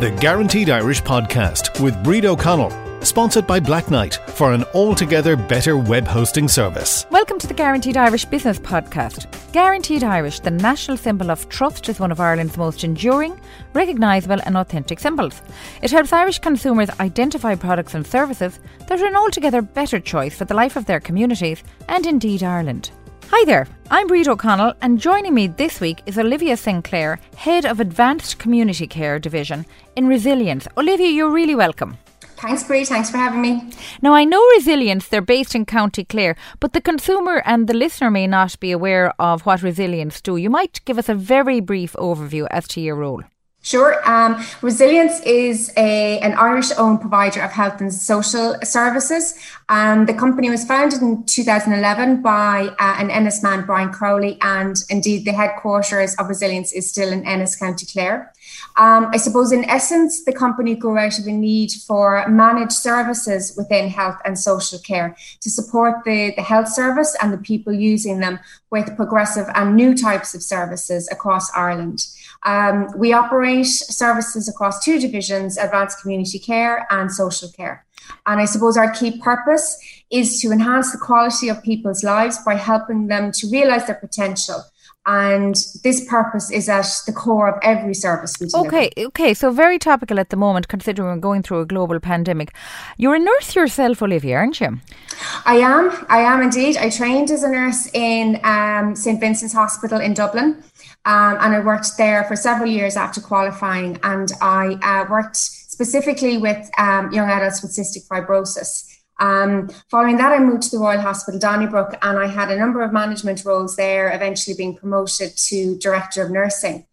the Guaranteed Irish podcast with Bríd O'Connell, sponsored by Black Knight for an altogether better web hosting service. Welcome to the Guaranteed Irish Business Podcast. Guaranteed Irish, the national symbol of trust, is one of Ireland's most enduring, recognisable, and authentic symbols. It helps Irish consumers identify products and services that are an altogether better choice for the life of their communities and indeed Ireland. Hi there, I'm Bríd O'Connell, and joining me this week is Olivia Sinclair, Head of Advanced Community Care Division in Resilience. Olivia, you're really welcome. Thanks, Brie. Thanks for having me. Now, I know Resilience, they're based in County Clare, but the consumer and the listener may not be aware of what Resilience do. You might give us a very brief overview as to your role. Sure. Um, Resilience is a, an Irish owned provider of health and social services. Um, the company was founded in 2011 by uh, an Ennis man, Brian Crowley, and indeed the headquarters of Resilience is still in Ennis, County Clare. Um, I suppose, in essence, the company grew out of a need for managed services within health and social care to support the, the health service and the people using them with progressive and new types of services across Ireland. Um, we operate services across two divisions advanced community care and social care. And I suppose our key purpose is to enhance the quality of people's lives by helping them to realize their potential. And this purpose is at the core of every service we deliver. Okay, okay, so very topical at the moment, considering we're going through a global pandemic. You're a nurse yourself, Olivia, aren't you? I am. I am indeed. I trained as a nurse in um, St Vincent's Hospital in Dublin. Um, and I worked there for several years after qualifying. And I uh, worked specifically with um, young adults with cystic fibrosis. Um, following that, I moved to the Royal Hospital Donnybrook and I had a number of management roles there, eventually being promoted to Director of Nursing.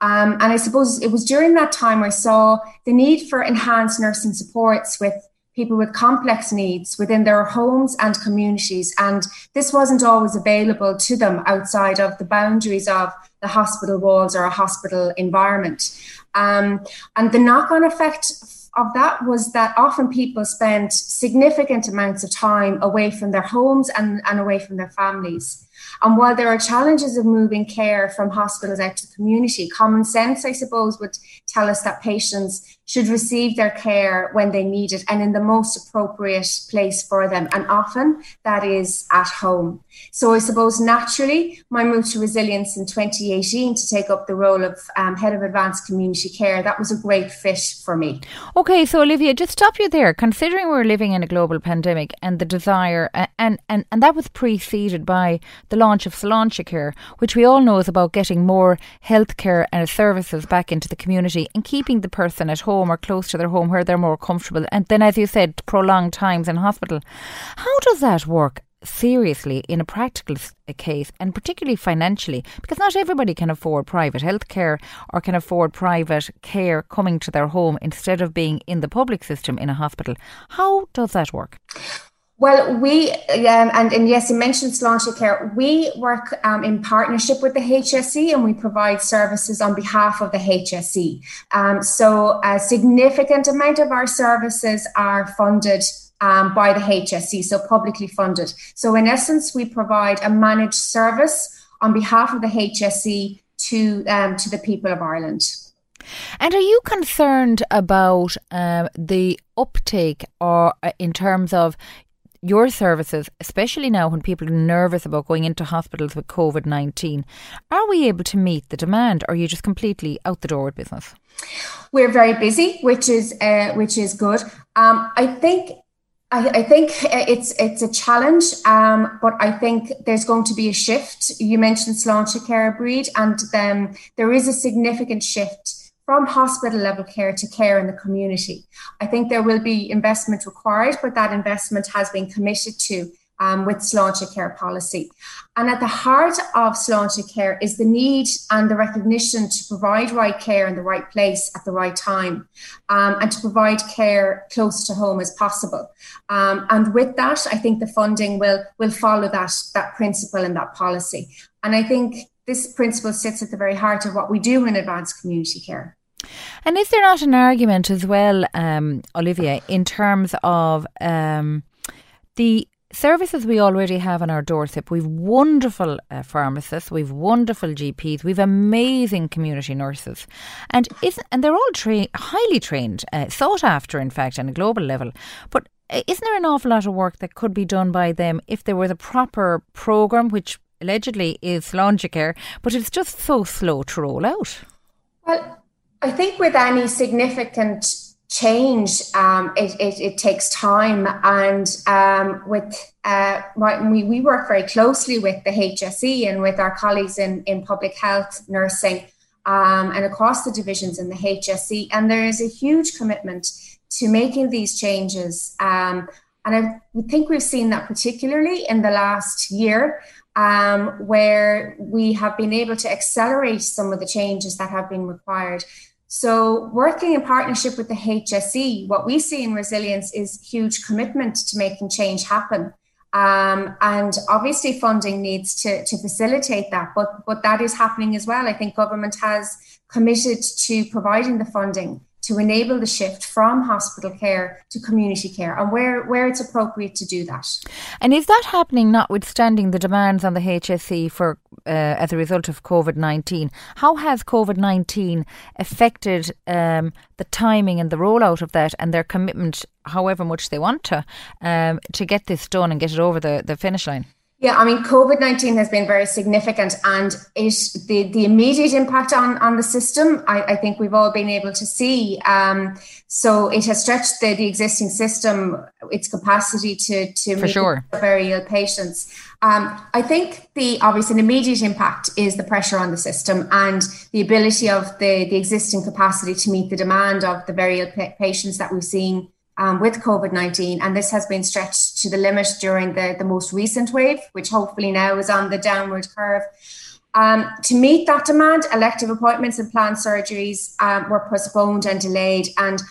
Um, and I suppose it was during that time I saw the need for enhanced nursing supports with people with complex needs within their homes and communities. And this wasn't always available to them outside of the boundaries of the hospital walls or a hospital environment. Um, and the knock on effect of that was that often people spent significant amounts of time away from their homes and, and away from their families. And while there are challenges of moving care from hospitals out to community, common sense, I suppose, would tell us that patients should receive their care when they need it and in the most appropriate place for them. And often that is at home. So I suppose naturally, my move to resilience in 2018 to take up the role of um, head of advanced community care, that was a great fit for me. Okay, so Olivia, just stop you there. Considering we're living in a global pandemic and the desire, and, and, and that was preceded by the launch of Sláinte which we all know is about getting more healthcare and services back into the community and keeping the person at home or close to their home where they're more comfortable. And then, as you said, prolonged times in hospital. How does that work? seriously in a practical uh, case and particularly financially because not everybody can afford private health care or can afford private care coming to their home instead of being in the public system in a hospital. How does that work? Well, we, um, and, and yes, you mentioned Sláinte Care. We work um, in partnership with the HSE and we provide services on behalf of the HSE. Um, so a significant amount of our services are funded um, by the HSE, so publicly funded. So in essence, we provide a managed service on behalf of the HSE to, um, to the people of Ireland. And are you concerned about um, the uptake or uh, in terms of your services, especially now when people are nervous about going into hospitals with COVID 19, are we able to meet the demand or are you just completely out the door with business? We're very busy, which is uh, which is good. Um, I think I, I, think it's it's a challenge, um, but I think there's going to be a shift. You mentioned Sláinte Care Bríd, and then there is a significant shift from hospital level care to care in the community. I think there will be investment required, but that investment has been committed to um, with Sláinte Care policy. And at the heart of Sláinte Care is the need and the recognition to provide right care in the right place at the right time um, and to provide care close to home as possible. Um, and with that, I think the funding will, will follow that, that principle and that policy. And I think this principle sits at the very heart of what we do in advanced community care. And is there not an argument as well, um, Olivia, in terms of um, the services we already have on our doorstep. We've wonderful uh, pharmacists, we've wonderful GPs, we've amazing community nurses, and isn't and they're all tra- highly trained, uh, sought after, in fact, on a global level. But uh, isn't there an awful lot of work that could be done by them if there was a proper program, which allegedly is Care, but it's just so slow to roll out? Well, I think with any significant change, um, it, it, it, takes time. And um, with uh, we, we work very closely with the HSE and with our colleagues in, in public health, nursing, um, and across the divisions in the HSE. And there is a huge commitment to making these changes. Um, and I think we've seen that particularly in the last year. Um, where we have been able to accelerate some of the changes that have been required. So, working in partnership with the HSE, what we see in resilience is huge commitment to making change happen. Um, and obviously, funding needs to, to facilitate that, but, but that is happening as well. I think government has committed to providing the funding to enable the shift from hospital care to community care and where, where it's appropriate to do that. And is that happening notwithstanding the demands on the HSE for uh, as a result of COVID 19? How has COVID 19 affected um, the timing and the rollout of that and their commitment, however much they want to, um, to get this done and get it over the, the finish line? Yeah, I mean, COVID nineteen has been very significant, and it the the immediate impact on on the system. I, I think we've all been able to see. Um, so it has stretched the, the existing system, its capacity to to For sure. very ill patients. Um, I think the obviously an immediate impact is the pressure on the system and the ability of the the existing capacity to meet the demand of the very ill patients that we've seen um, with COVID 19. And this has been stretched to the limit during the, the most recent wave, which hopefully now is on the downward curve. Um, to meet that demand, elective appointments and planned surgeries um, were postponed and delayed. And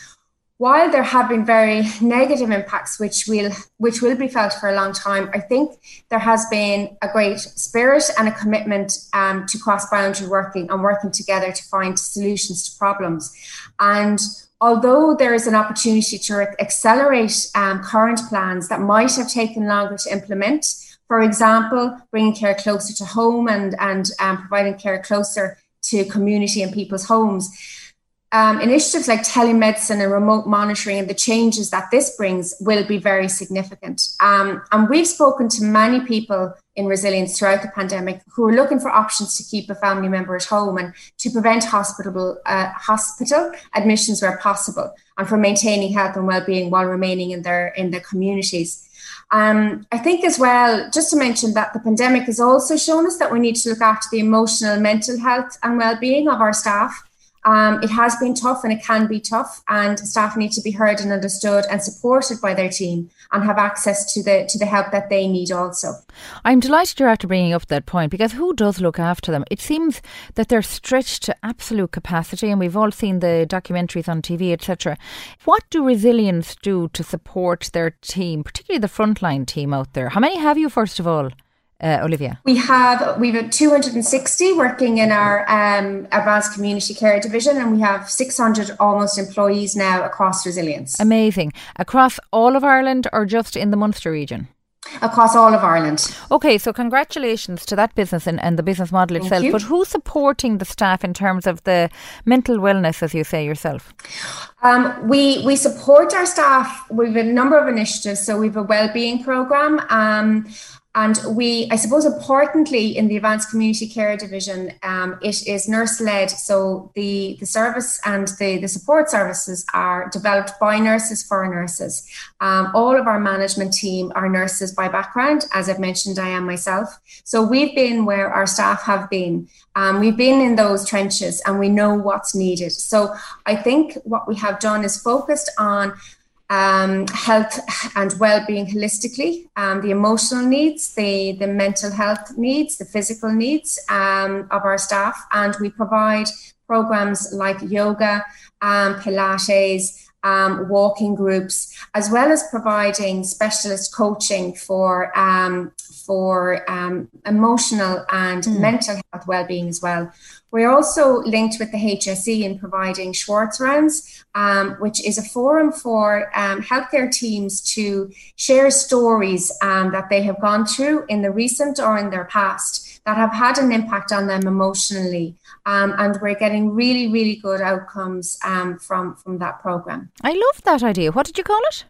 while there have been very negative impacts, which will which will be felt for a long time, I think there has been a great spirit and a commitment um, to cross boundary working and working together to find solutions to problems. And although there is an opportunity to accelerate um, current plans that might have taken longer to implement, for example, bringing care closer to home and, and um, providing care closer to community and people's homes, um, initiatives like telemedicine and remote monitoring and the changes that this brings will be very significant. Um, and we've spoken to many people in resilience throughout the pandemic who are looking for options to keep a family member at home and to prevent hospital uh, hospital admissions where possible and for maintaining health and well-being while remaining in their in their communities. Um, I think as well, just to mention that the pandemic has also shown us that we need to look after the emotional, mental health and well-being of our staff um, it has been tough and it can be tough, and staff need to be heard and understood and supported by their team and have access to the to the help that they need also. I'm delighted you're after bringing up that point because who does look after them? It seems that they're stretched to absolute capacity, and we've all seen the documentaries on TV, etc. What do Resilience do to support their team, particularly the frontline team out there? How many have you, first of all? Uh, Olivia? We have we have 260 working in our um, advanced community care division, and we have 600 almost employees now across Resilience. Amazing across all of Ireland, or just in the Munster region? Across all of Ireland. Okay, so congratulations to that business and, and the business model itself. But who's supporting the staff in terms of the mental wellness, as you say yourself? Um, we we support our staff. We've a number of initiatives. So we've a wellbeing program. Um, and we, I suppose, importantly, in the advanced community care division, um, it is nurse led. So the, the service and the, the support services are developed by nurses for nurses. Um, all of our management team are nurses by background. As I've mentioned, I am myself. So we've been where our staff have been. Um, we've been in those trenches and we know what's needed. So I think what we have done is focused on um, health and well-being holistically, um, the emotional needs, the the mental health needs, the physical needs um, of our staff, and we provide programs like yoga, um, Pilates, um, walking groups, as well as providing specialist coaching for um, for um, emotional and mm. mental health well-being as well. We're also linked with the HSE in providing Schwartz rounds, um, which is a forum for um, healthcare teams to share stories um, that they have gone through in the recent or in their past that have had an impact on them emotionally. Um, and we're getting really, really good outcomes um, from, from that program. I love that idea. What did you call it?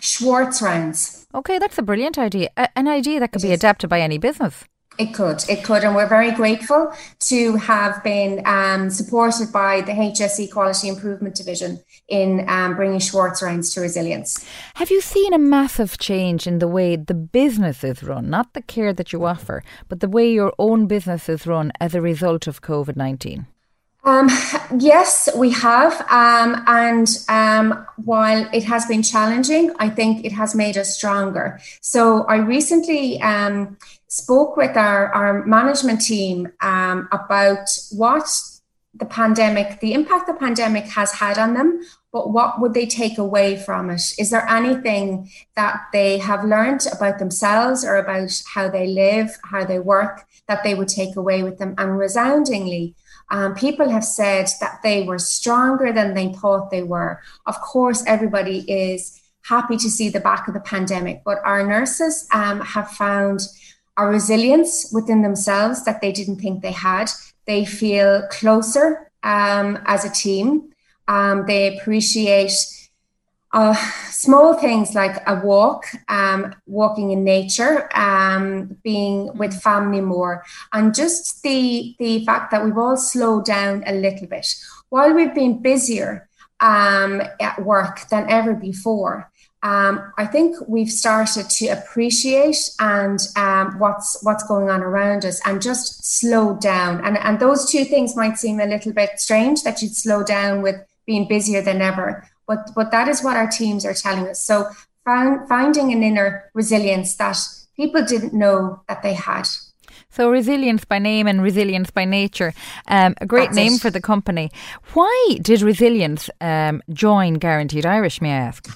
Schwartz rounds. Okay, that's a brilliant idea. A- an idea that could it be is. adapted by any business. It could, it could, and we're very grateful to have been um, supported by the HSE Quality Improvement Division in um, bringing Schwartz rounds to resilience. Have you seen a massive change in the way the business is run, not the care that you offer, but the way your own business is run as a result of COVID 19? Um, yes, we have. Um, and um, while it has been challenging, I think it has made us stronger. So I recently um, spoke with our, our management team um, about what the pandemic, the impact the pandemic has had on them, but what would they take away from it? Is there anything that they have learned about themselves or about how they live, how they work, that they would take away with them? And resoundingly, um, people have said that they were stronger than they thought they were. Of course, everybody is happy to see the back of the pandemic, but our nurses um, have found a resilience within themselves that they didn't think they had. They feel closer um, as a team. Um, they appreciate uh, small things like a walk, um, walking in nature, um, being with mm-hmm. family more, and just the the fact that we've all slowed down a little bit. While we've been busier um, at work than ever before, um, I think we've started to appreciate and um, what's what's going on around us and just slow down. And and those two things might seem a little bit strange that you'd slow down with being busier than ever. But but that is what our teams are telling us. So find, finding an inner resilience that people didn't know that they had. So resilience by name and resilience by nature. Um, a great That's name it. for the company. Why did resilience um, join Guaranteed Irish? May I ask?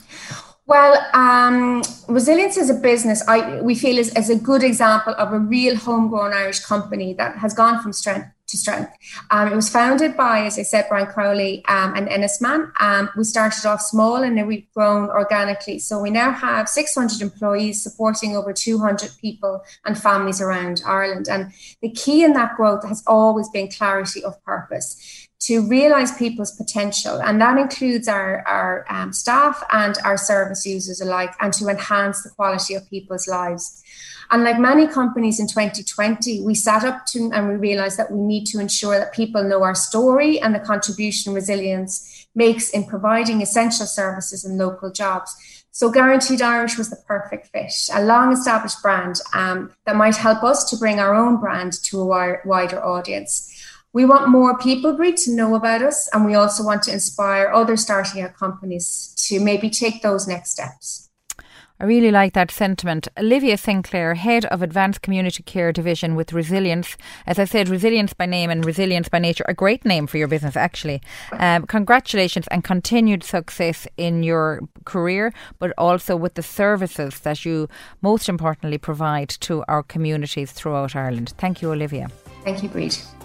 Well, um, resilience as a business, I, we feel is, is a good example of a real homegrown Irish company that has gone from strength to strength. Um, it was founded by, as I said, Brian Crowley um, and Ennisman. Um, we started off small and then we've grown organically. So we now have 600 employees supporting over 200 people and families around Ireland. And the key in that growth has always been clarity of purpose to realize people's potential. And that includes our, our um, staff and our service users alike, and to enhance the quality of people's lives. And like many companies in 2020, we sat up to and we realized that we need to ensure that people know our story and the contribution resilience makes in providing essential services and local jobs. So Guaranteed Irish was the perfect fit, a long established brand um, that might help us to bring our own brand to a wider audience. We want more people, Brie, to know about us, and we also want to inspire other starting out companies to maybe take those next steps. I really like that sentiment. Olivia Sinclair, Head of Advanced Community Care Division with Resilience. As I said, Resilience by name and Resilience by nature. A great name for your business, actually. Um, congratulations and continued success in your career, but also with the services that you most importantly provide to our communities throughout Ireland. Thank you, Olivia. Thank you, Bríd.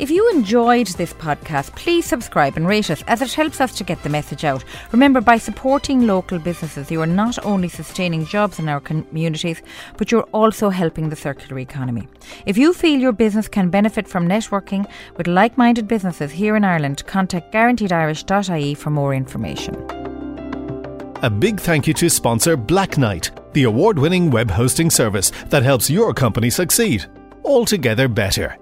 If you enjoyed this podcast, please subscribe and rate us as it helps us to get the message out. Remember, by supporting local businesses, you are not only sustaining jobs in our communities, but you're also helping the circular economy. If you feel your business can benefit from networking with like minded businesses here in Ireland, contact guaranteedirish.ie for more information. A big thank you to sponsor Black Knight, the award winning web hosting service that helps your company succeed. Altogether better